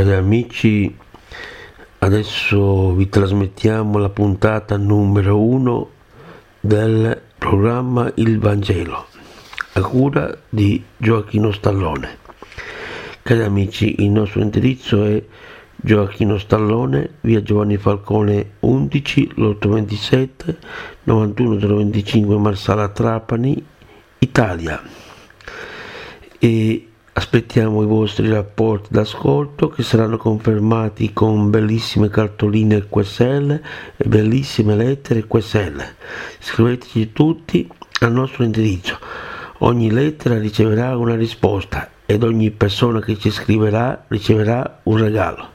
Cari amici, adesso vi trasmettiamo la puntata numero uno del programma Il Vangelo, a cura di Gioacchino Stallone. Cari amici, il nostro indirizzo è Gioacchino Stallone, via Giovanni Falcone 11, lotto 27, 91025 Marsala Trapani, Italia. E Aspettiamo i vostri rapporti d'ascolto che saranno confermati con bellissime cartoline QSL e bellissime lettere QSL. Scriveteci tutti al nostro indirizzo. Ogni lettera riceverà una risposta ed ogni persona che ci scriverà riceverà un regalo.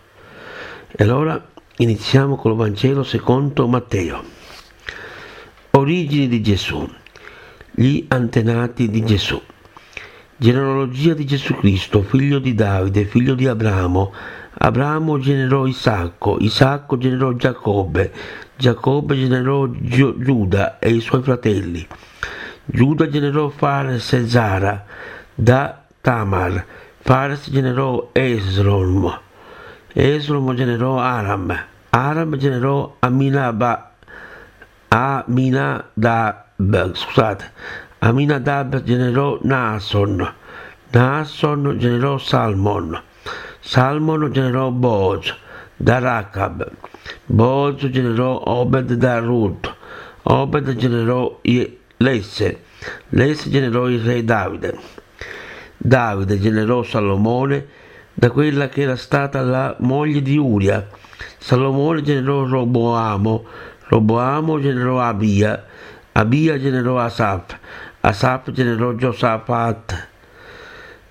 E allora iniziamo col Vangelo secondo Matteo. Origini di Gesù. Gli antenati di Gesù. Genealogia di Gesù Cristo, figlio di Davide, figlio di Abramo. Abramo generò Isacco, Isacco generò Giacobbe, Giacobbe generò Gio- Giuda e i suoi fratelli. Giuda generò Fares e Zara, da Tamar. Fares generò Esrom, Esrom generò Aram, Aram generò Aminaba, Aminadab, scusate, Aminadab generò Nason, Nason generò Salmon, Salmon generò Boaz, da Racab, Boaz generò Obed da Ruth, Obed generò Lesse, Lesse generò il re Davide, Davide generò Salomone da quella che era stata la moglie di Uria, Salomone generò Roboamo, Roboamo generò Abia, Abia generò Asaf, Asaf generò Giosafat,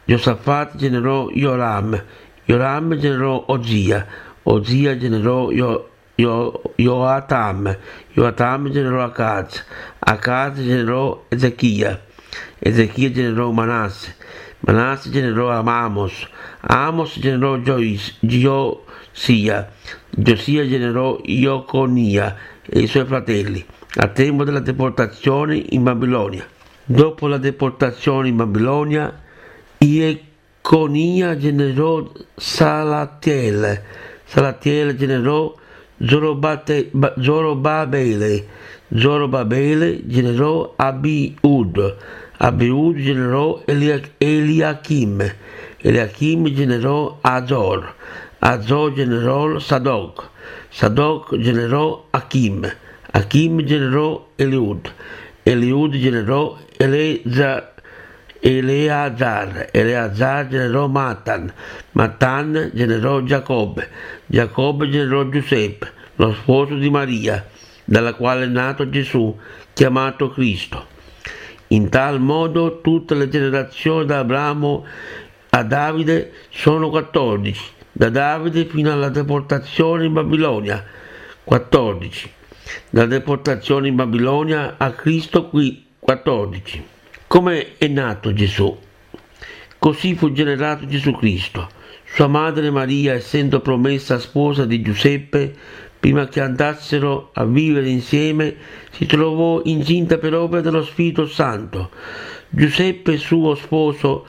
Giosafat generò Joram, Joram generò Ozia, Ozia generò Io, Io, Joatam, Joatam generò Akaz, Akaz generò Ezechia, Ezechia generò Manasse, Manasse generò Amos, Amos generò Giosia, Giosia generò Ioconia e i suoi fratelli, a tempo della deportazione in Babilonia. Dopo la deportazione in Babilonia, Ieconia generò Salatiel, Salatiel generò Zorobabele, Zorobabele generò Abiud, Abiud generò Eliachim, Eliachim generò Azor, Azor generò Sadok, Sadok generò Achim, Achim generò Eliud, Eliud generò Eleza, Eleazar, Eleazar generò Matan, Matan generò Giacobbe, Giacobbe generò Giuseppe, lo sposo di Maria, dalla quale è nato Gesù, chiamato Cristo. In tal modo tutte le generazioni da Abramo a Davide sono 14, da Davide fino alla deportazione in Babilonia, 14 dalla deportazione in Babilonia a Cristo qui 14. Come è nato Gesù? Così fu generato Gesù Cristo. Sua madre Maria, essendo promessa sposa di Giuseppe, prima che andassero a vivere insieme, si trovò incinta per opera dello Spirito Santo. Giuseppe, suo sposo,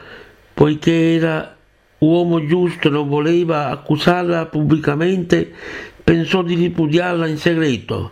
poiché era uomo giusto e non voleva accusarla pubblicamente, pensò di ripudiarla in segreto.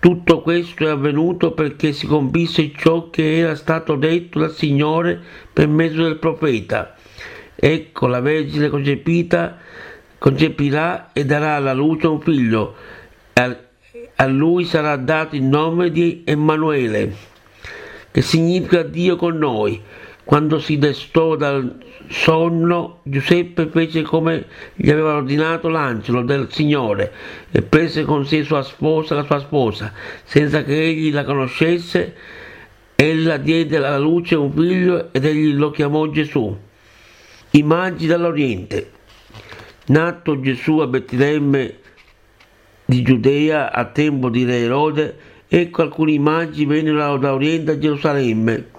Tutto questo è avvenuto perché si compisse ciò che era stato detto dal Signore per mezzo del profeta. Ecco la Vergine concepita concepirà e darà alla luce un figlio. A lui sarà dato il nome di Emanuele, che significa Dio con noi. Quando si destò dal sonno, Giuseppe fece come gli aveva ordinato l'angelo del Signore e prese con sé sua sposa, la sua sposa, senza che egli la conoscesse. Ella diede alla luce un figlio ed egli lo chiamò Gesù. Immagini dall'Oriente. nato Gesù a Betlemme di Giudea a tempo di Re Erode, ecco alcuni magi vennero da Oriente a Gerusalemme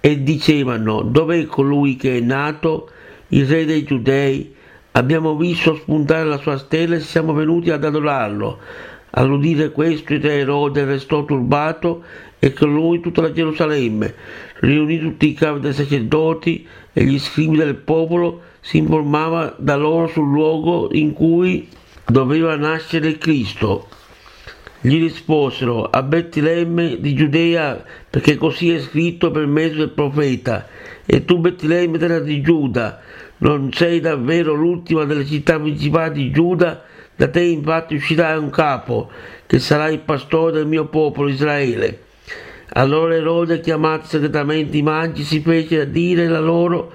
e dicevano dov'è colui che è nato, il Re dei Giudei? Abbiamo visto spuntare la sua stella e siamo venuti ad adorarlo. All'udire questo il re Erode restò turbato e con lui tutta la Gerusalemme. Riunì tutti i capi dei sacerdoti e gli scrivi del popolo, si informava da loro sul luogo in cui doveva nascere Cristo. Gli risposero a Betlemme di Giudea perché così è scritto per mezzo del profeta. E tu Betlemme terra di Giuda, non sei davvero l'ultima delle città principali di Giuda? Da te infatti uscirà un capo, che sarà il pastore del mio popolo Israele. Allora Erode, chiamati segretamente i magi, si fece a dire la loro,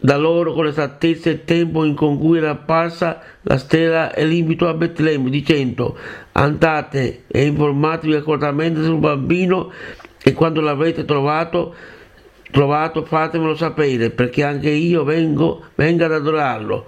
da loro con esattezza il tempo in cui era apparsa la stella e l'invito a Betlemme, dicendo andate e informatevi accortamente sul bambino e quando l'avrete trovato, trovato fatemelo sapere, perché anche io vengo, venga ad adorarlo.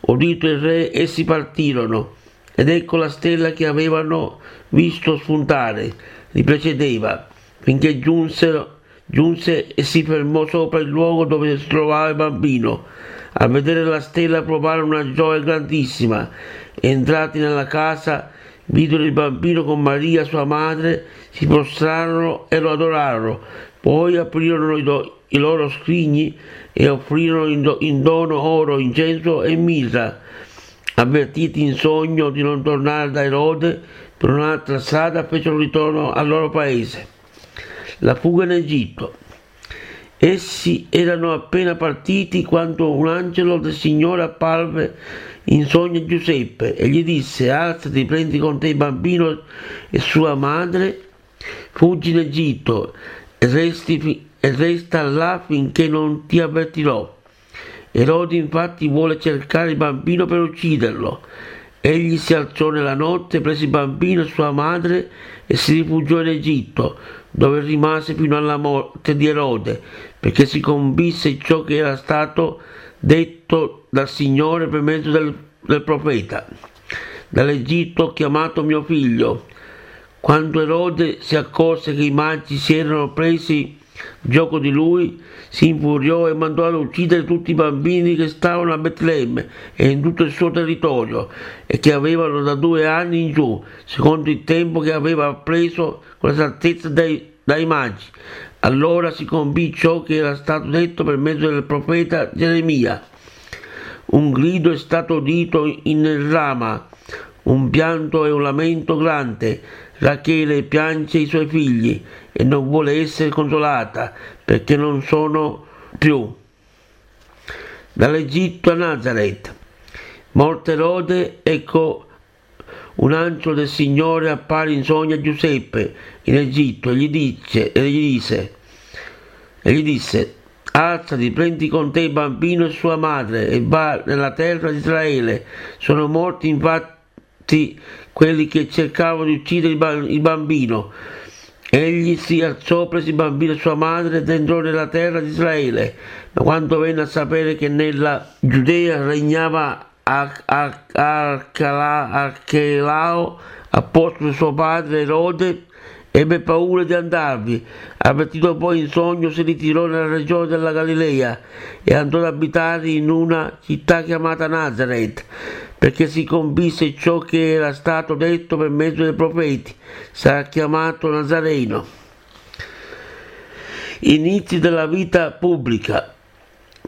Udito il re, essi partirono, ed ecco la stella che avevano visto spuntare li precedeva, finché giunsero, giunse e si fermò sopra il luogo dove si trovava il bambino. A vedere la stella provarono una gioia grandissima. Entrati nella casa, videro il bambino con Maria, sua madre, si prostrarono e lo adorarono. Poi aprirono i, do, i loro scrigni e offrirono in, do, in dono oro, incenso e mirra. Avvertiti in sogno di non tornare da Erode, per un'altra strada fecero ritorno al loro paese. La fuga in Egitto. Essi erano appena partiti quando un angelo del Signore apparve in sogno a Giuseppe e gli disse alzati, prendi con te il bambino e sua madre, fuggi in Egitto e, resti, e resta là finché non ti avvertirò. Erode infatti vuole cercare il bambino per ucciderlo Egli si alzò nella notte, prese il bambino e sua madre e si rifugiò in Egitto, dove rimase fino alla morte di Erode, perché si convisse ciò che era stato detto dal Signore per mezzo del, del profeta. Dall'Egitto ho chiamato mio figlio. Quando Erode si accorse che i magi si erano presi gioco di lui, si infuriò e mandò ad uccidere tutti i bambini che stavano a Betlemme e in tutto il suo territorio e che avevano da due anni in giù, secondo il tempo che aveva preso con esattezza dai, dai magi. Allora si compì ciò che era stato detto per mezzo del profeta Geremia. Un grido è stato udito in Rama, un pianto e un lamento grande. Rachele piange i suoi figli e non vuole essere consolata perché non sono più. Dall'Egitto a Nazareth. Morte Erode, ecco un angelo del Signore appare in sogno a Giuseppe in Egitto e gli, dice, e gli disse, e gli disse, alzati, prendi con te il bambino e sua madre e va nella terra di Israele. Sono morti infatti quelli che cercavano di uccidere il bambino Egli si alzò, prese il bambino e sua madre ed entrò nella terra di Israele. Ma quando venne a sapere che nella Giudea regnava Archelao, apostolo suo padre Erode, ebbe paura di andarvi. Avvertito poi in sogno, si ritirò nella regione della Galilea e andò ad abitare in una città chiamata Nazareth perché si compisse ciò che era stato detto per mezzo dei profeti, sarà chiamato Nazareno. Inizi della vita pubblica,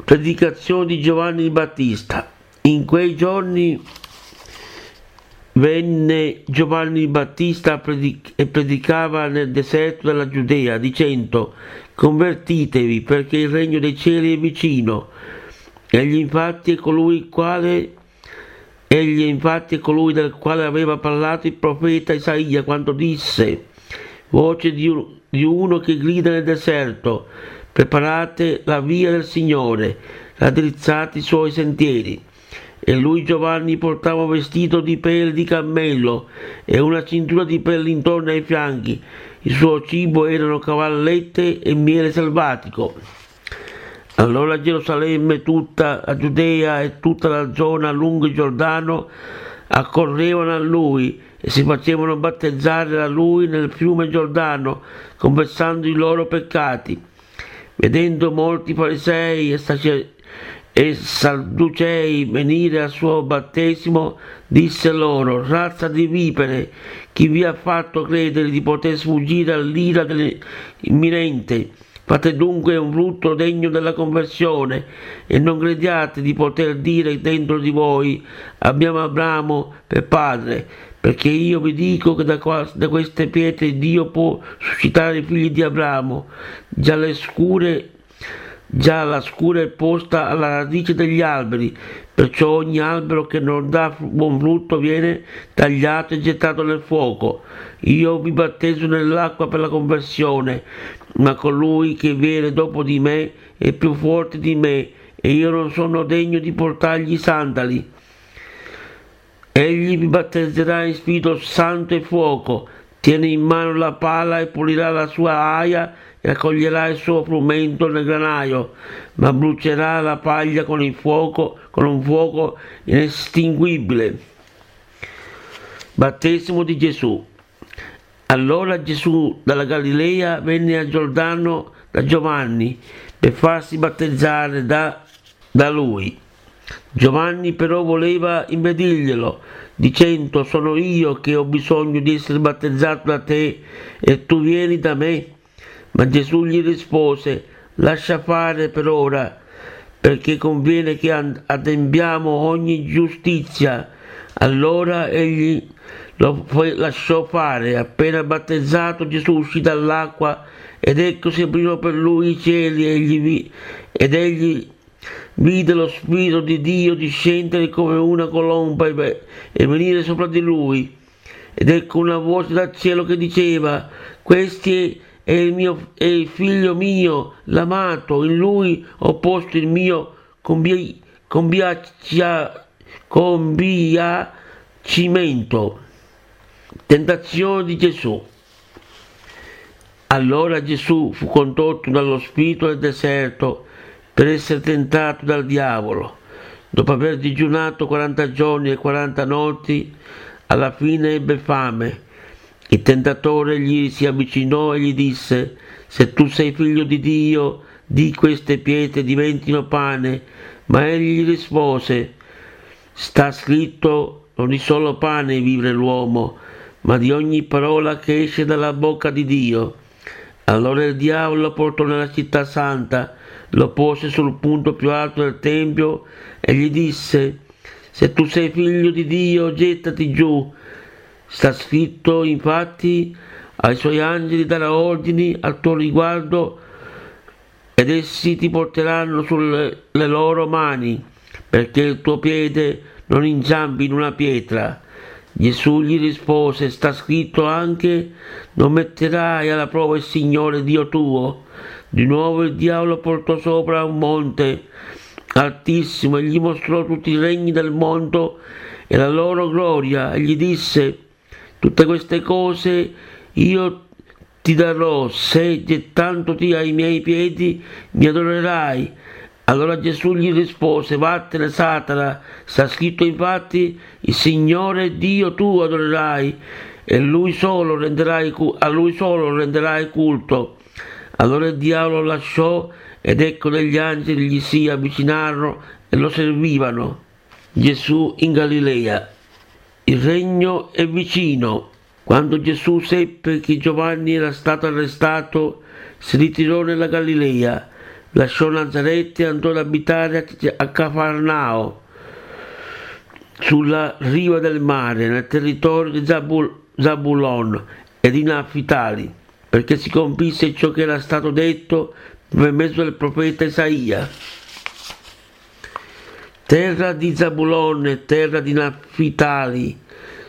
predicazione di Giovanni Battista. In quei giorni venne Giovanni Battista e predicava nel deserto della Giudea, dicendo, convertitevi perché il regno dei cieli è vicino. Egli infatti è colui il quale Egli infatti è colui del quale aveva parlato il profeta Isaia quando disse, voce di, uno che grida nel deserto, preparate la via del Signore, raddrizzate i suoi sentieri. E lui Giovanni portava un vestito di pelle di cammello e una cintura di pelle intorno ai fianchi. Il suo cibo erano cavallette e miele selvatico. Allora Gerusalemme, tutta la Giudea e tutta la zona lungo il Giordano accorrevano a lui e si facevano battezzare da lui nel fiume Giordano, confessando i loro peccati. Vedendo molti farisei e, sacer- e sadducei venire al suo battesimo, disse loro, razza di vipere, chi vi ha fatto credere di poter sfuggire all'ira dell'imminente? Fate dunque un frutto degno della conversione e non crediate di poter dire dentro di voi abbiamo Abramo per padre, perché io vi dico che da, qua, da queste pietre Dio può suscitare i figli di Abramo. Già le scure Già la scura è posta alla radice degli alberi, perciò ogni albero che non dà buon frutto viene tagliato e gettato nel fuoco. Io vi battezzo nell'acqua per la conversione, ma colui che viene dopo di me è più forte di me e io non sono degno di portargli i sandali. Egli vi battezzerà in Spirito Santo e fuoco, tiene in mano la pala e pulirà la sua aia e raccoglierà il suo frumento nel granaio, ma brucerà la paglia con il fuoco, con un fuoco inestinguibile. Battesimo di Gesù. Allora Gesù dalla Galilea venne a Giordano da Giovanni per farsi battezzare da, da lui. Giovanni però voleva impedirglielo, dicendo sono io che ho bisogno di essere battezzato da te e tu vieni da me. Ma Gesù gli rispose, lascia fare per ora, perché conviene che adempiamo ogni giustizia. Allora egli lo lasciò fare. Appena battezzato Gesù uscì dall'acqua ed ecco si aprirono per lui i cieli egli ed egli vide lo Spirito di Dio discendere come una colomba e, e venire sopra di lui. Ed ecco una voce dal cielo che diceva, questi è il, mio, è il figlio mio, l'amato, in lui ho posto il mio combi, combiaccia, combiacimento. Tentazione di Gesù. Allora Gesù fu condotto dallo Spirito nel deserto per essere tentato dal diavolo. Dopo aver digiunato 40 giorni e 40 notti, alla fine ebbe fame il tentatore gli si avvicinò e gli disse, se tu sei figlio di Dio, di queste pietre diventino pane. Ma egli gli rispose, sta scritto, non di solo pane vive l'uomo, ma di ogni parola che esce dalla bocca di Dio. Allora il diavolo lo portò nella città santa, lo pose sul punto più alto del tempio e gli disse, se tu sei figlio di Dio, gettati giù, Sta scritto infatti ai suoi angeli darà ordini al tuo riguardo ed essi ti porteranno sulle loro mani perché il tuo piede non inciampi in una pietra. Gesù gli rispose, sta scritto anche, non metterai alla prova il Signore Dio tuo. Di nuovo il diavolo portò sopra un monte altissimo e gli mostrò tutti i regni del mondo e la loro gloria e gli disse, Tutte queste cose io ti darò se gettandoti ai miei piedi mi adorerai. Allora Gesù gli rispose, vattene Satana, sta scritto infatti, il Signore Dio tu adorerai e lui solo renderai, a lui solo renderai culto. Allora il diavolo lasciò ed ecco degli angeli gli si avvicinarono e lo servivano. Gesù in Galilea. Il regno è vicino. Quando Gesù seppe che Giovanni era stato arrestato, si ritirò nella Galilea, lasciò Nazareth e andò ad abitare a Cafarnao, sulla riva del mare, nel territorio di Zabul- Zabulon e di Naftali, perché si compisse ciò che era stato detto per mezzo del profeta Isaia. Terra di Zabulon e terra di Naftali,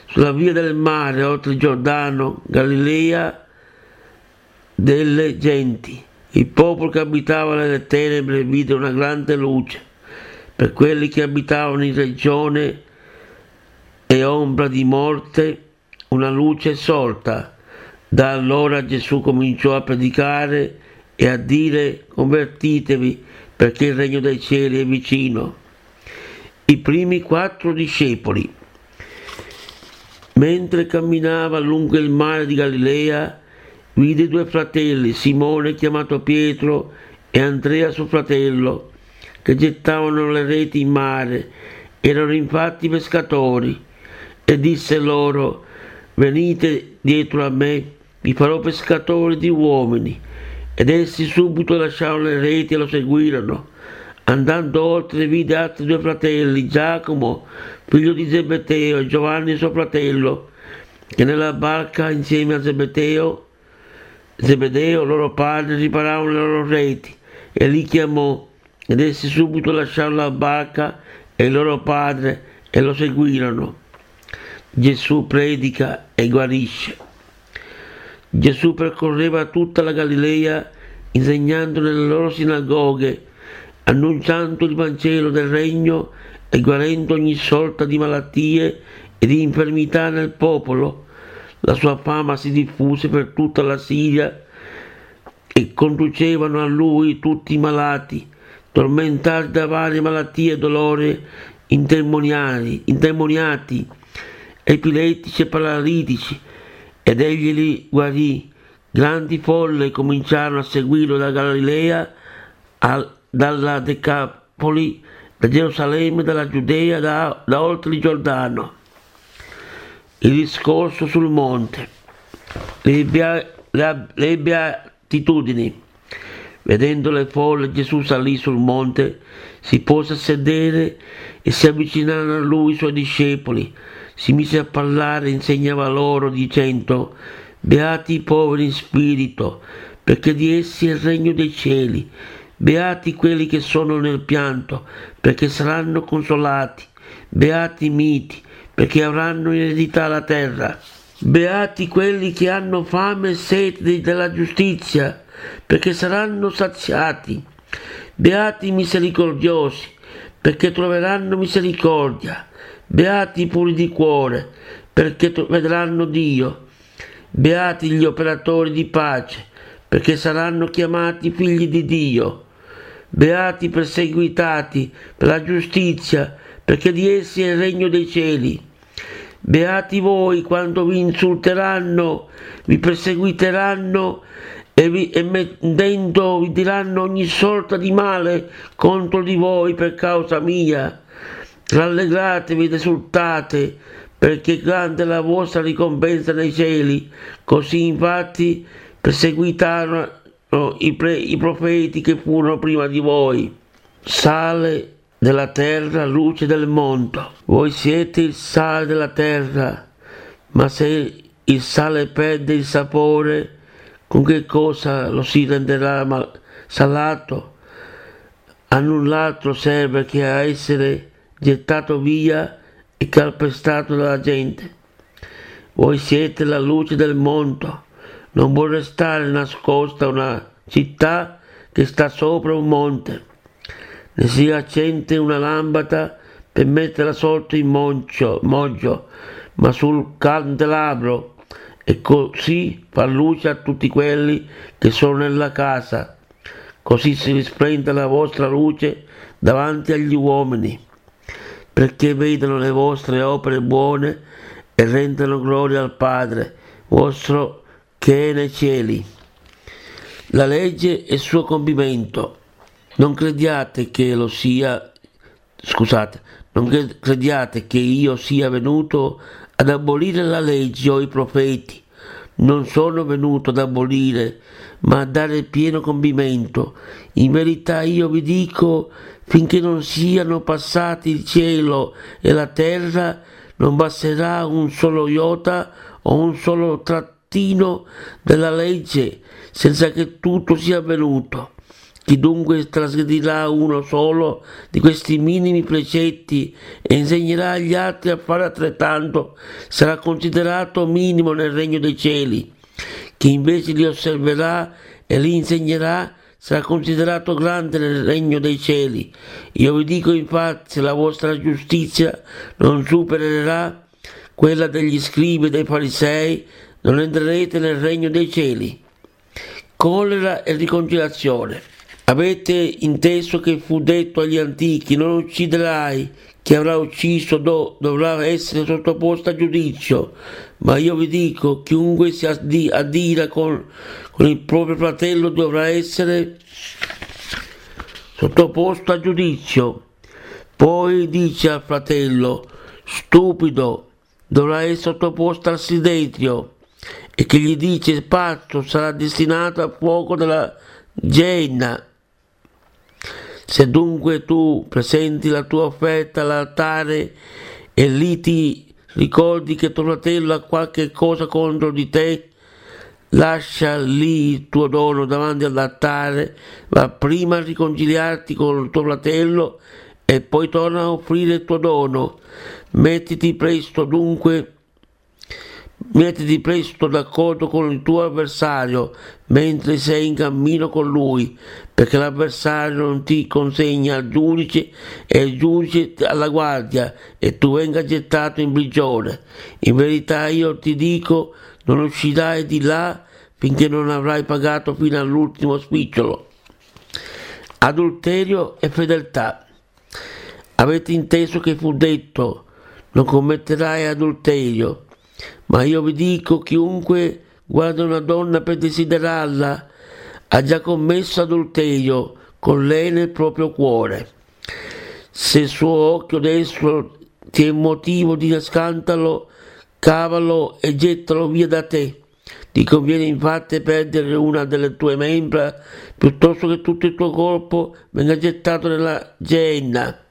sulla via del mare, oltre Giordano, Galilea delle genti. Il popolo che abitava nelle tenebre vide una grande luce. Per quelli che abitavano in regione e ombra di morte, una luce sorta. Da allora Gesù cominciò a predicare e a dire convertitevi perché il regno dei cieli è vicino. I primi quattro discepoli. Mentre camminava lungo il mare di Galilea, vide due fratelli, Simone chiamato Pietro e Andrea suo fratello, che gettavano le reti in mare, erano infatti pescatori, e disse loro, venite dietro a me, vi farò pescatori di uomini. Ed essi subito lasciarono le reti e lo seguirono. Andando oltre vide altri due fratelli, Giacomo, figlio di Zebeteo, e Giovanni suo fratello, che nella barca insieme a Zebeteo, Zebedeo, loro padre, riparavano le loro reti, e li chiamò, ed essi subito lasciarono la barca e il loro padre e lo seguirono. Gesù predica e guarisce. Gesù percorreva tutta la Galilea insegnando nelle loro sinagoghe, annunciando il Vangelo del Regno e guarendo ogni sorta di malattie e di infermità nel popolo. La sua fama si diffuse per tutta la Siria e conducevano a lui tutti i malati, tormentati da varie malattie e indemoniati, indemoniati epilettici e paralitici, ed egli li guarì. Grandi folle cominciarono a seguirlo da Galilea, al, dalla Decapoli, da Gerusalemme, dalla Giudea, da, da oltre il Giordano. Il discorso sul monte, le, bea, le, le beatitudini. Vedendo le folle, Gesù salì sul monte, si pose a sedere e si avvicinarono a lui i suoi discepoli si mise a parlare e insegnava loro dicendo Beati i poveri in spirito, perché di essi è il regno dei cieli. Beati quelli che sono nel pianto, perché saranno consolati. Beati i miti, perché avranno in eredità la terra. Beati quelli che hanno fame e sete della giustizia, perché saranno saziati. Beati i misericordiosi, perché troveranno misericordia. Beati i puri di cuore, perché vedranno Dio. Beati gli operatori di pace, perché saranno chiamati figli di Dio. Beati i perseguitati per la giustizia, perché di essi è il regno dei cieli. Beati voi quando vi insulteranno, vi perseguiteranno e, vi, e mettendo vi diranno ogni sorta di male contro di voi per causa mia. Rallegratevi ed esultate, perché grande è la vostra ricompensa nei cieli. Così infatti perseguitarono i, pre- i profeti che furono prima di voi. Sale della terra, luce del mondo. Voi siete il sale della terra, ma se il sale perde il sapore, con che cosa lo si renderà mal- salato? A null'altro serve che a essere gettato via e calpestato dalla gente. Voi siete la luce del mondo, non può restare nascosta una città che sta sopra un monte. Ne si accende una lampada per metterla sotto in moncio, moggio, ma sul candelabro, e così fa luce a tutti quelli che sono nella casa. Così si risplenda la vostra luce davanti agli uomini perché vedano le vostre opere buone e rendano gloria al Padre vostro che è nei cieli. La legge è il suo compimento. Non crediate che lo sia, scusate, non crediate che io sia venuto ad abolire la legge o i profeti. Non sono venuto ad abolire, ma a dare pieno compimento. In verità io vi dico finché non siano passati il cielo e la terra, non basterà un solo iota o un solo trattino della legge senza che tutto sia avvenuto. Chi dunque trasgredirà uno solo di questi minimi precetti e insegnerà agli altri a fare altrettanto sarà considerato minimo nel regno dei cieli. Chi invece li osserverà e li insegnerà sarà considerato grande nel regno dei cieli. Io vi dico infatti, se la vostra giustizia non supererà quella degli scribi e dei farisei, non entrerete nel regno dei cieli. Collera e riconciliazione. Avete inteso che fu detto agli antichi, non ucciderai, chi avrà ucciso do, dovrà essere sottoposto a giudizio, ma io vi dico, chiunque si adira con, con il proprio fratello dovrà essere sottoposto a giudizio. Poi dice al fratello, stupido, dovrà essere sottoposto al silenzio e che gli dice pazzo sarà destinato al fuoco della genna. Se dunque tu presenti la tua offerta all'altare e lì ti ricordi che tuo fratello ha qualche cosa contro di te, lascia lì il tuo dono davanti all'altare, va prima a riconciliarti con il tuo fratello e poi torna a offrire il tuo dono. Mettiti presto dunque Mettiti presto d'accordo con il tuo avversario mentre sei in cammino con lui, perché l'avversario non ti consegna al giudice e il giudice alla guardia e tu venga gettato in prigione. In verità io ti dico, non uscirai di là finché non avrai pagato fino all'ultimo spicciolo. Adulterio e fedeltà. Avete inteso che fu detto, non commetterai adulterio ma io vi dico, chiunque guarda una donna per desiderarla, ha già commesso adulterio con lei nel proprio cuore. Se il suo occhio destro ti è motivo di scandalo, cavalo e gettalo via da te. Ti conviene infatti perdere una delle tue membra piuttosto che tutto il tuo corpo venga gettato nella genna.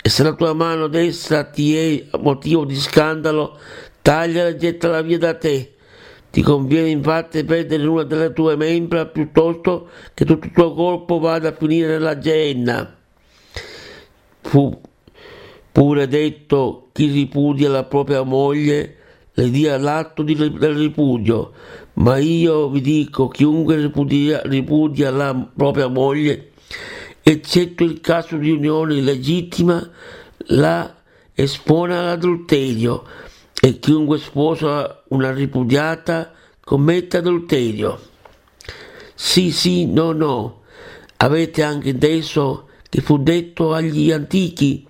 E se la tua mano destra ti è motivo di scandalo, Tagliala e gettala via da te. Ti conviene infatti perdere una delle tue membra piuttosto che tutto il tuo corpo vada a finire nella genna. Fu pure detto chi ripudia la propria moglie le dia l'atto di, del ripudio, ma io vi dico chiunque ripudia, ripudia la propria moglie, eccetto il caso di unione illegittima, la espone all'adulterio e chiunque sposa una ripudiata commette adulterio. Sì, sì, no, no. Avete anche inteso che fu detto agli antichi,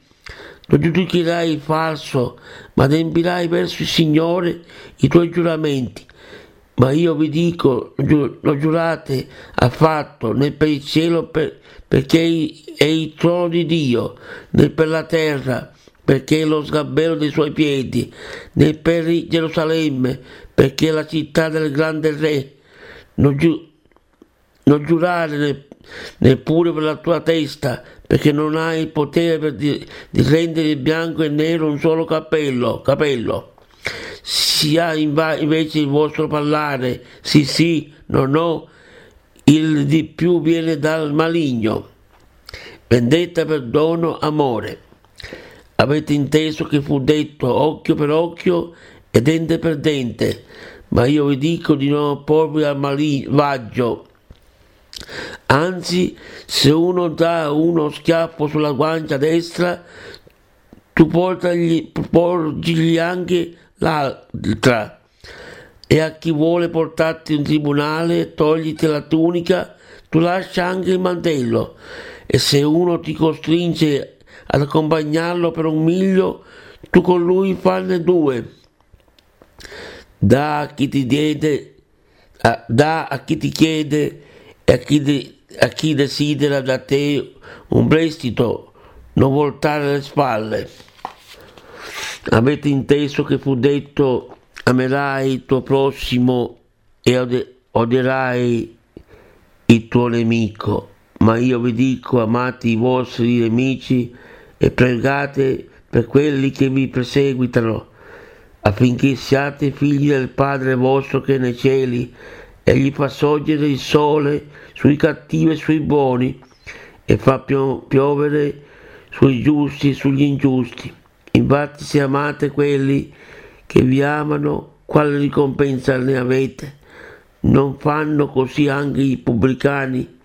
non giudicherai il falso, ma adempirai verso il Signore i tuoi giuramenti. Ma io vi dico, lo giurate affatto, né per il cielo per, perché è il trono di Dio, né per la terra, perché lo sgabello dei suoi piedi, né per Gerusalemme, perché la città del grande re. Non, giu- non giurare neppure per la tua testa, perché non hai il potere di, di, rendere bianco e nero un solo capello. capello. Sia invece il vostro parlare, sì sì, no no, il di più viene dal maligno. Vendetta, perdono, amore. Avete inteso che fu detto occhio per occhio e dente per dente, ma io vi dico di non opporvi al malvaggio. Anzi, se uno dà uno schiaffo sulla guancia destra, tu portagli, porgigli anche l'altra. E a chi vuole portarti in tribunale, togliti la tunica, tu lascia anche il mantello. E se uno ti costringe ad accompagnarlo per un miglio, tu con lui fanne due. Da a chi ti chiede, a, da a chi ti chiede e a chi, de, a chi desidera da te un prestito, non voltare le spalle. Avete inteso che fu detto amerai il tuo prossimo e odierai il tuo nemico, ma io vi dico amate i vostri nemici e pregate per quelli che vi perseguitano, affinché siate figli del Padre vostro che è nei cieli, egli fa sorgere il sole sui cattivi e sui buoni, e fa piovere sui giusti e sugli ingiusti. Infatti se amate quelli che vi amano, quale ricompensa ne avete? Non fanno così anche i pubblicani?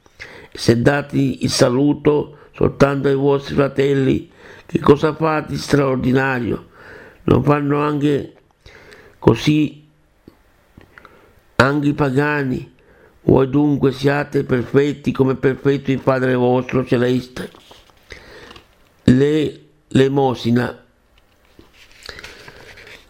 Se date il saluto soltanto ai vostri fratelli, che cosa fate di straordinario? Non fanno anche così anche i pagani? Voi dunque siate perfetti come perfetto il Padre vostro celeste. Le, l'emosina.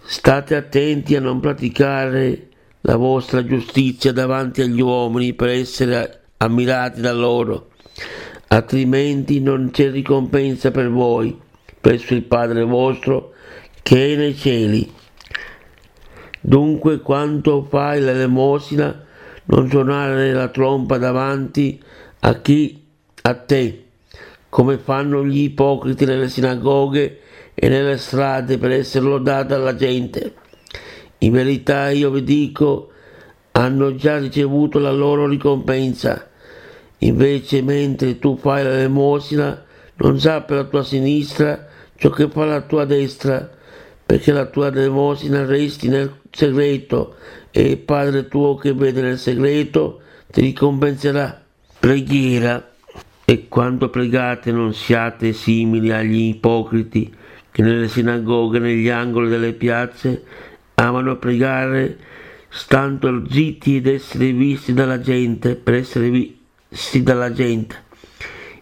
State attenti a non praticare la vostra giustizia davanti agli uomini per essere ammirati da loro, altrimenti non c'è ricompensa per voi presso il Padre vostro che è nei cieli. Dunque, quando fai l'elemosina, non suonare la tromba davanti a chi a te, come fanno gli ipocriti nelle sinagoghe e nelle strade per essere lodati dalla gente. In verità io vi dico, hanno già ricevuto la loro ricompensa. Invece mentre tu fai l'elemosina, non sappi la tua sinistra ciò che fa la tua destra, perché la tua elemosina resti nel segreto e il Padre tuo che vede nel segreto ti ricompenserà. Preghiera. E quando pregate non siate simili agli ipocriti che nelle sinagoghe, negli angoli delle piazze, amano pregare stando zitti ed essere visti dalla gente, per essere visti dalla gente.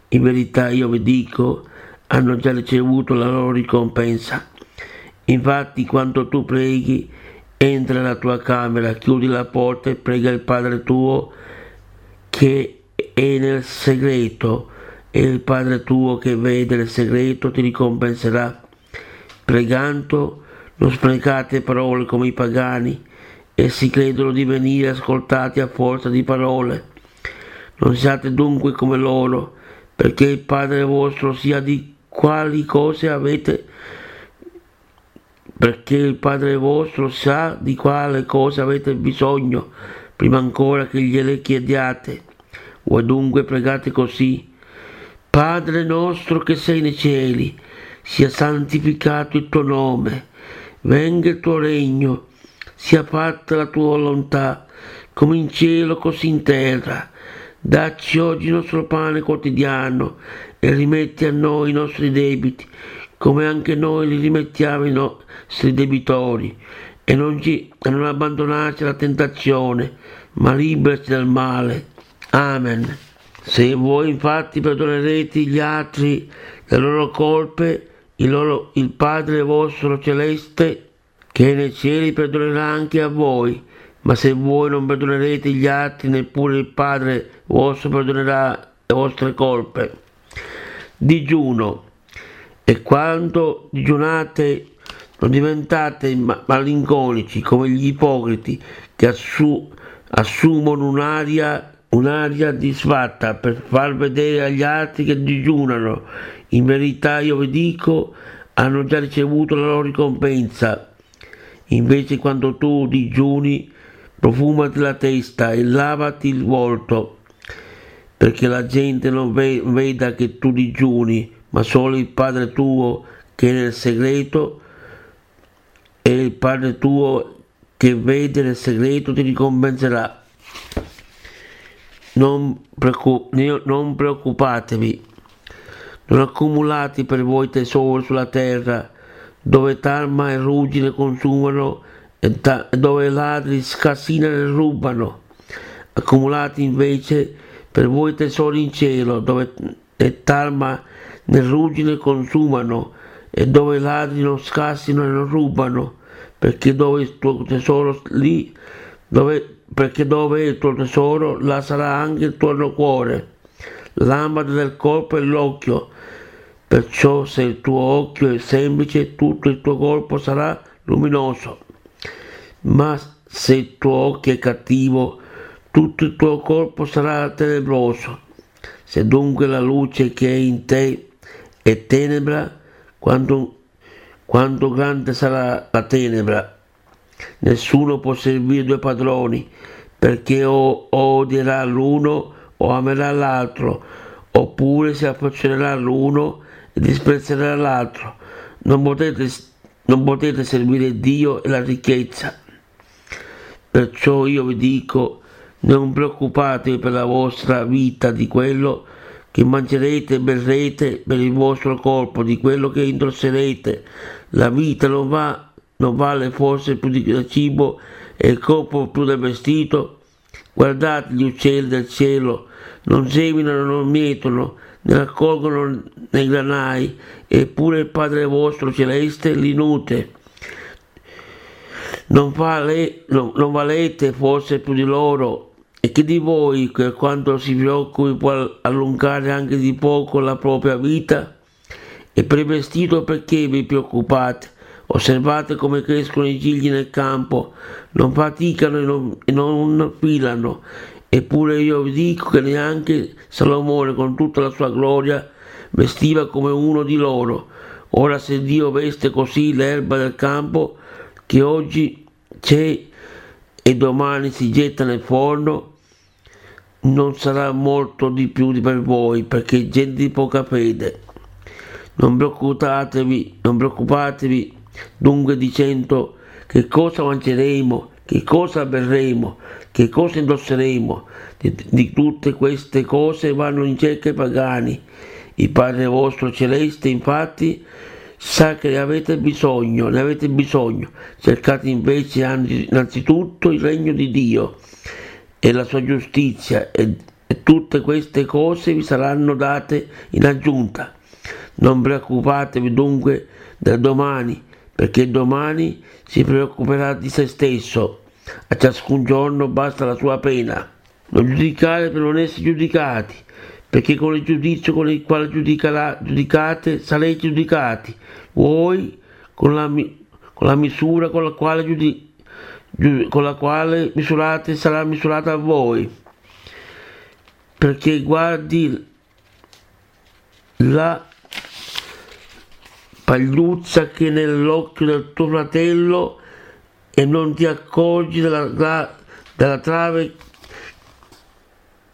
In verità io vi dico, hanno già ricevuto la loro ricompensa. Infatti quando tu preghi, entra nella tua camera, chiudi la porta e prega il Padre tuo che è nel segreto e il Padre tuo che vede nel segreto ti ricompenserà. Pregando non sprecate parole come i pagani, essi credono di venire ascoltati a forza di parole. Non siate dunque come loro, perché il Padre vostro sia di quali cose avete perché il Padre vostro sa di quale cosa avete bisogno prima ancora che gliele chiediate. Voi dunque pregate così. Padre nostro che sei nei cieli, sia santificato il tuo nome, venga il tuo regno, sia fatta la tua volontà, come in cielo così in terra. Dacci oggi il nostro pane quotidiano e rimetti a noi i nostri debiti, come anche noi li rimettiamo ai nostri debitori, e non, ci, e non abbandonarci alla tentazione, ma liberaci dal male. Amen. Se voi infatti perdonerete gli altri le loro colpe, il, loro, il Padre vostro celeste, che nei cieli perdonerà anche a voi. Ma se voi non perdonerete gli altri, neppure il Padre vostro perdonerà le vostre colpe digiuno e quando digiunate non diventate malinconici come gli ipocriti che assu- assumono un'aria, un'aria disfatta per far vedere agli altri che digiunano. In verità io vi dico, hanno già ricevuto la loro ricompensa. Invece quando tu digiuni, profumati la testa e lavati il volto perché la gente non veda che tu digiuni, ma solo il Padre tuo che è nel segreto e il Padre tuo che vede nel segreto ti ricompenserà. Non, non preoccupatevi, non accumulate per voi tesori sulla terra, dove tarma e ruggine consumano e dove ladri scassinano e rubano. Accumulate invece per voi tesori in cielo, dove le tarma né ruggine consumano, e dove ladri non scassino e non rubano, perché dove il tuo tesoro lì, dove, perché dove è il tuo tesoro, là sarà anche il tuo cuore. Lampada del corpo è l'occhio, perciò se il tuo occhio è semplice, tutto il tuo corpo sarà luminoso. Ma se il tuo occhio è cattivo, tutto il tuo corpo sarà tenebroso. Se dunque la luce che è in te è tenebra, quanto, quanto grande sarà la tenebra. Nessuno può servire due padroni, perché o, odierà l'uno o amerà l'altro, oppure si affezionerà all'uno e disprezzerà l'altro. Non potete, non potete servire Dio e la ricchezza. Perciò io vi dico, non preoccupatevi per la vostra vita di quello che mangerete e berrete per il vostro corpo, di quello che indosserete. La vita non, va, non vale forse più del cibo e il corpo più del vestito. Guardate gli uccelli del cielo, non seminano, non mietono, ne raccolgono nei granai, eppure il Padre vostro celeste li nutre. Non, vale, non, non valete forse più di loro e chi di voi, per quanto si preoccupi, può allungare anche di poco la propria vita? E per perché vi preoccupate? Osservate come crescono i gigli nel campo, non faticano e non, e non filano. Eppure io vi dico che neanche Salomone con tutta la sua gloria vestiva come uno di loro. Ora se Dio veste così l'erba del campo che oggi c'è e domani si getta nel forno, non sarà molto di più per voi perché gente di poca fede. Non preoccupatevi, non preoccupatevi dunque dicendo che cosa mangeremo, che cosa berremo, che cosa indosseremo. Di, di tutte queste cose vanno in cerca i pagani. Il Padre vostro celeste infatti sa che ne avete bisogno, ne avete bisogno. Cercate invece innanzitutto il regno di Dio e la sua giustizia e, e tutte queste cose vi saranno date in aggiunta. Non preoccupatevi dunque del domani, perché domani si preoccuperà di se stesso. A ciascun giorno basta la sua pena. Non giudicate per non essere giudicati, perché con il giudizio con il quale giudicate sarete giudicati. Voi con la, con la misura con la quale giudicate con la quale misurate sarà misurata a voi perché guardi la pagliuzza che è nell'occhio del tuo fratello e non ti accorgi della, della trave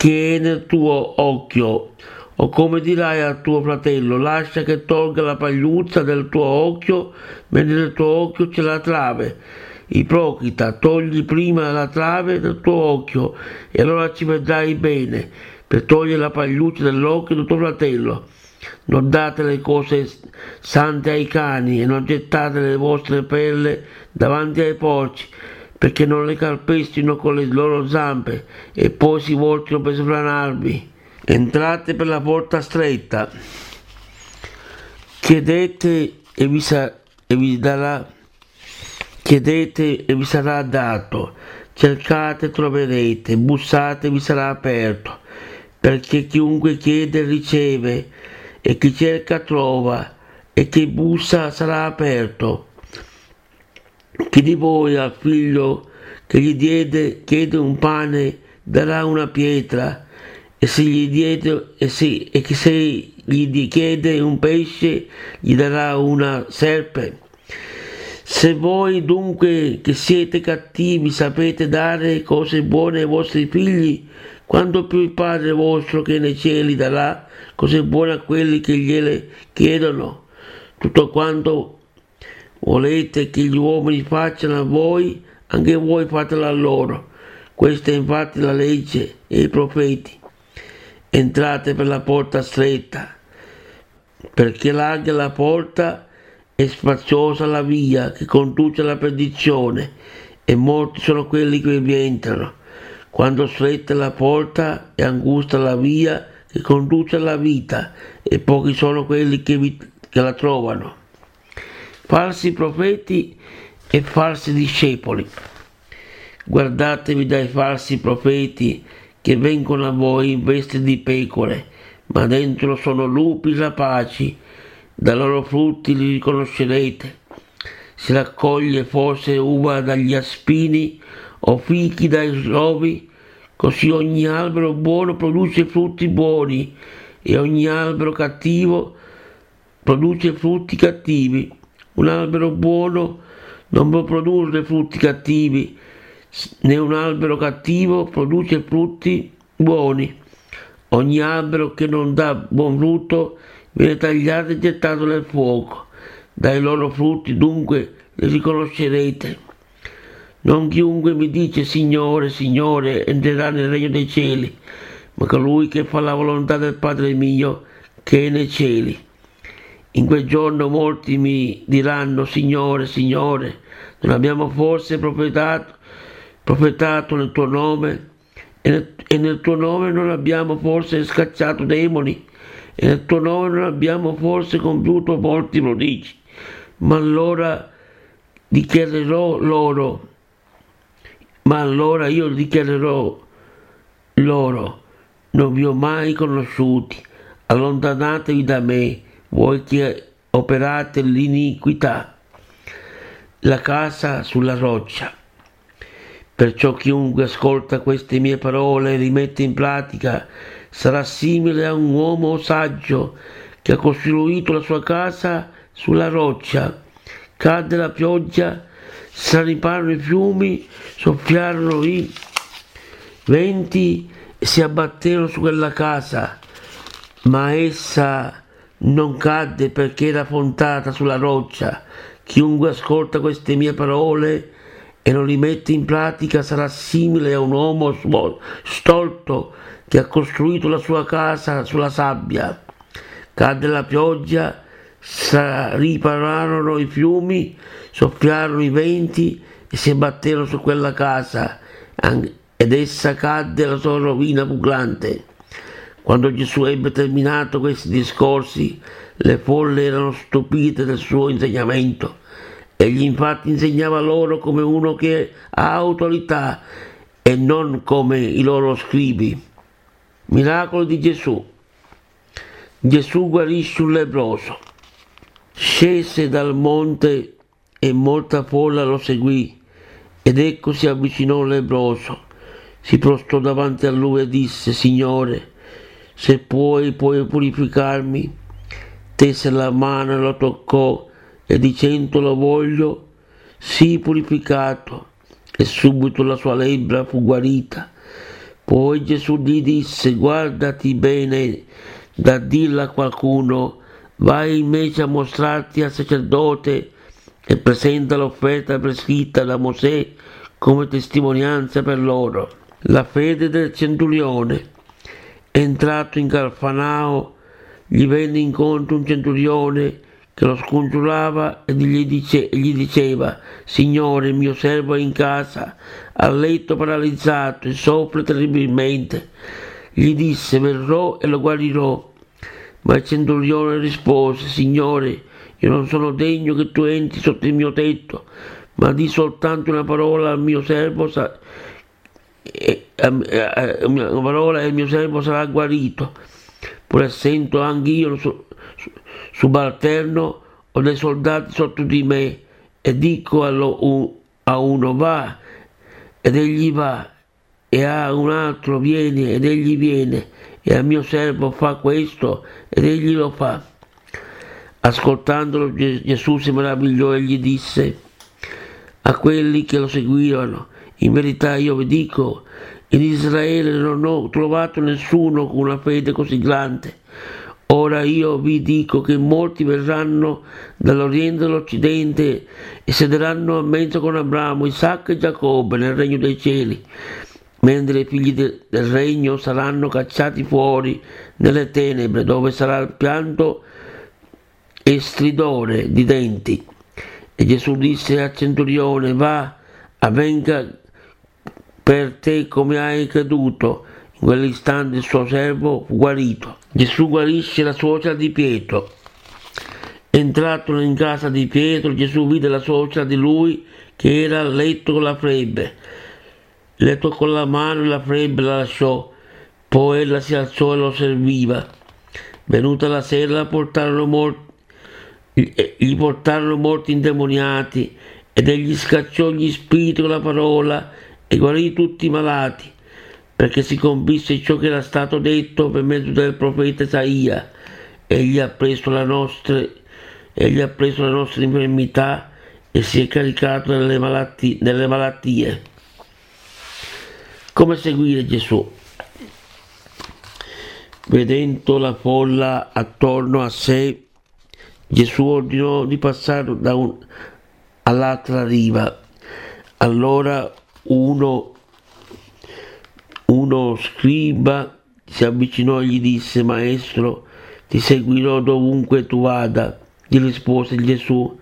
che è nel tuo occhio. O come dirai al tuo fratello, lascia che tolga la pagliuzza del tuo occhio, mentre nel tuo occhio c'è la trave. Ipocrita, togli prima la trave del tuo occhio e allora ci vedrai bene per togliere la pagliuzza dell'occhio del tuo fratello. Non date le cose sante ai cani e non gettate le vostre perle davanti ai porci, perché non le calpestino con le loro zampe e poi si voltino per sfranarvi. Entrate per la porta stretta, chiedete e vi, sa- e vi darà, chiedete e vi sarà dato, cercate e troverete, bussate e vi sarà aperto, perché chiunque chiede riceve e chi cerca trova e chi bussa sarà aperto. Chi di voi al figlio che gli diede, chiede un pane darà una pietra e se gli diede e, se, e se gli chiede un pesce gli darà una serpe. Se voi dunque che siete cattivi sapete dare cose buone ai vostri figli, quanto più il Padre vostro che nei cieli darà cose buone a quelli che gliele chiedono. Tutto quanto volete che gli uomini facciano a voi, anche voi fatelo a loro. Questa è infatti la legge e i profeti. Entrate per la porta stretta, perché larga la porta e spaziosa la via che conduce alla perdizione, e molti sono quelli che vi entrano. Quando stretta la porta e angusta la via che conduce alla vita e pochi sono quelli che, vi, che la trovano. Falsi profeti e falsi discepoli. Guardatevi dai falsi profeti che vengono a voi in veste di pecore, ma dentro sono lupi rapaci, dai loro frutti li riconoscerete. Si raccoglie forse uva dagli aspini o fichi dai rovi, Così ogni albero buono produce frutti buoni e ogni albero cattivo produce frutti cattivi. Un albero buono non può produrre frutti cattivi, né un albero cattivo produce frutti buoni. Ogni albero che non dà buon frutto viene tagliato e gettato nel fuoco. Dai loro frutti dunque li riconoscerete. Non chiunque mi dice Signore, Signore, entrerà nel regno dei cieli, ma colui che fa la volontà del Padre mio che è nei cieli. In quel giorno molti mi diranno Signore, Signore, non abbiamo forse profetato, profetato nel tuo nome E nel, e nel tuo nome non abbiamo forse scacciato demoni? E nel tuo nome non abbiamo forse compiuto molti prodigi? Ma allora dichiarerò loro, ma allora io dichiarerò loro, non vi ho mai conosciuti, allontanatevi da me, voi che operate l'iniquità. La casa sulla roccia. Perciò chiunque ascolta queste mie parole e li mette in pratica sarà simile a un uomo saggio che ha costruito la sua casa sulla roccia. Cadde la pioggia, straniparono i fiumi, soffiarono i venti e si abbatterono su quella casa, ma essa non cadde perché era fontata sulla roccia. Chiunque ascolta queste mie parole e non li mette in pratica sarà simile a un uomo stolto che ha costruito la sua casa sulla sabbia. Cadde la pioggia, ripararono i fiumi, soffiarono i venti e si abbatterono su quella casa ed essa cadde la sua rovina pugante. Quando Gesù ebbe terminato questi discorsi, le folle erano stupite del suo insegnamento. Egli infatti insegnava loro come uno che ha autorità e non come i loro scribi. Miracolo di Gesù. Gesù guarisce un lebroso. Scese dal monte e molta folla lo seguì ed ecco si avvicinò il lebroso. Si prostrò davanti a lui e disse, Signore, se puoi, puoi purificarmi. Tese la mano e lo toccò e dicendo lo voglio, sii purificato. E subito la sua lebbra fu guarita. Poi Gesù gli disse, guardati bene da dirla a qualcuno, vai invece a mostrarti al sacerdote e presenta l'offerta prescritta da Mosè come testimonianza per loro. La fede del centurione. Entrato in Carfanao, gli venne incontro un centurione che lo scongiurava e gli, dice, gli diceva, Signore, mio servo è in casa, a letto paralizzato e soffre terribilmente. Gli disse, verrò e lo guarirò. Ma il centurione rispose, Signore, io non sono degno che tu entri sotto il mio tetto, ma di soltanto una parola al mio servo sa- e, e, una parola e il mio servo sarà guarito. Pur essendo anch'io su, su, subalterno, ho dei soldati sotto di me e dico a uno va ed egli va e a un altro viene ed egli viene e al mio servo fa questo ed egli lo fa. Ascoltandolo Gesù si meravigliò e gli disse a quelli che lo seguivano, in verità io vi dico, in Israele non ho trovato nessuno con una fede così grande. Ora io vi dico che molti verranno dall'Oriente all'Occidente e sederanno a mezzo con Abramo, Isacco e Giacobbe nel regno dei cieli, mentre i figli de- del regno saranno cacciati fuori nelle tenebre, dove sarà il pianto e stridore di denti. E Gesù disse al centurione, va, avvenga per te come hai creduto. In quell'istante il suo servo fu guarito. Gesù guarisce la suocera di Pietro. Entrato in casa di Pietro, Gesù vide la suocera di lui che era a letto con la febbre. Le toccò la mano e la febbre la lasciò. Poi ella si alzò e lo serviva. Venuta la sera portarono morti gli portarono molti indemoniati ed egli scacciò gli spiriti con la parola e guarì tutti i malati, perché si compisse ciò che era stato detto per mezzo del profeta Isaia. Egli ha preso la nostra, egli ha preso la nostra infermità e si è caricato delle delle malattie. Come seguire Gesù? Vedendo la folla attorno a sé, Gesù ordinò di passare da un, all'altra riva. Allora uno, uno scriba si avvicinò e gli disse, Maestro, ti seguirò dovunque tu vada. Gli rispose Gesù,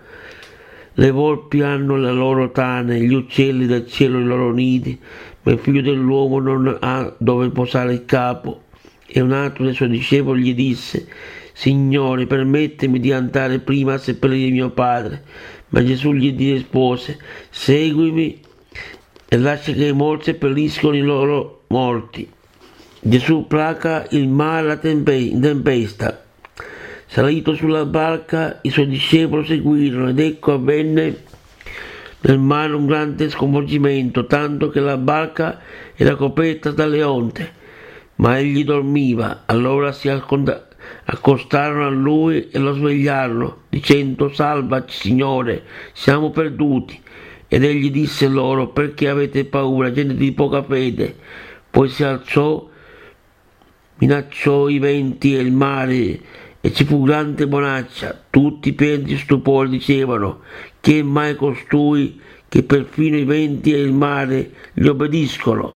Le volpi hanno la loro tane, gli uccelli del cielo i loro nidi, ma il figlio dell'uomo non ha dove posare il capo. E un altro dei suoi discepoli gli disse, Signore, permettimi di andare prima a seppellire mio padre. Ma Gesù gli rispose, seguimi e lascia che i morti seppelliscono i loro morti. Gesù placa il mare alla tempesta Salito sulla barca, i suoi discepoli seguirono ed ecco avvenne nel mare un grande sconvolgimento, tanto che la barca era coperta dalle onde, ma egli dormiva. Allora si accostarono a lui e lo svegliarono, dicendo Salvaci, Signore, siamo perduti. Ed egli disse loro, perché avete paura, gente di poca fede? Poi si alzò, minacciò i venti e il mare e ci fu grande bonaccia. Tutti pieni di stupore dicevano, che mai costui che perfino i venti e il mare gli obbediscono.